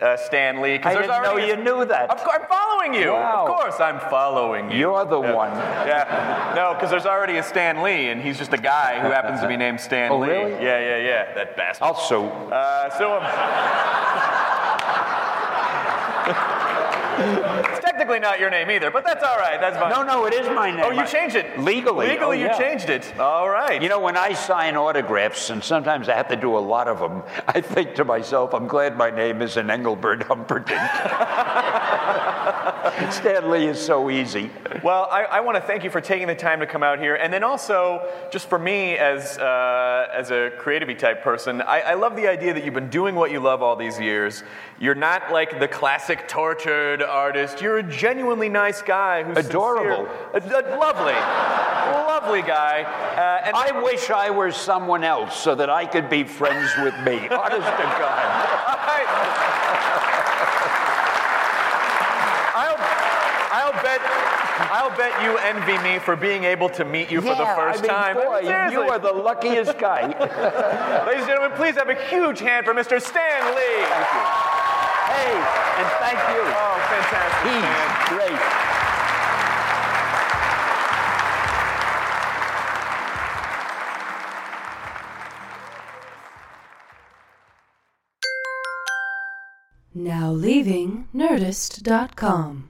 Uh, Stan Lee. 'cause I there's didn't know you knew that. Of course, I'm following you. Wow. Of course, I'm following you. You're the Yeah. one. Yeah. No, because there's already a Stan Lee, and he's just a guy who happens to be named Stan Oh, Lee. really? Yeah, yeah, yeah. That bastard. I'll sue. Uh, so it's <laughs> technically not your name either, but that's all right. That's fine. No, no, it is my name. Oh, you changed it Legally. Legally, Oh, you yeah. changed it. All right. You know, when I sign autographs, and sometimes I have to do a lot of them, <laughs> I think to myself, I'm glad my name isn't Engelbert Humperdinck. <laughs> Stan Lee is so easy. Well, I, I want to thank you for taking the time to come out here, and then also just for me as uh, as a creative type person, I, I love the idea that you've been doing what you love all these years. You're not like the classic tortured artist. You're a genuinely nice guy who's Adorable. sincere. A- a lovely, <laughs> lovely guy. Uh, and I wish I were someone else so that I could be friends with me. <laughs> Honest to God. I'll, I'll bet. I'll bet you envy me for being able to meet you for the first I mean, time. boy, Seriously. you are the luckiest guy. <laughs> Ladies and gentlemen, please have a huge hand for Mr. Stan Lee. Thank you. Hey, and thank you. Oh, fantastic. He's man. great. Now leaving Nerdist.com.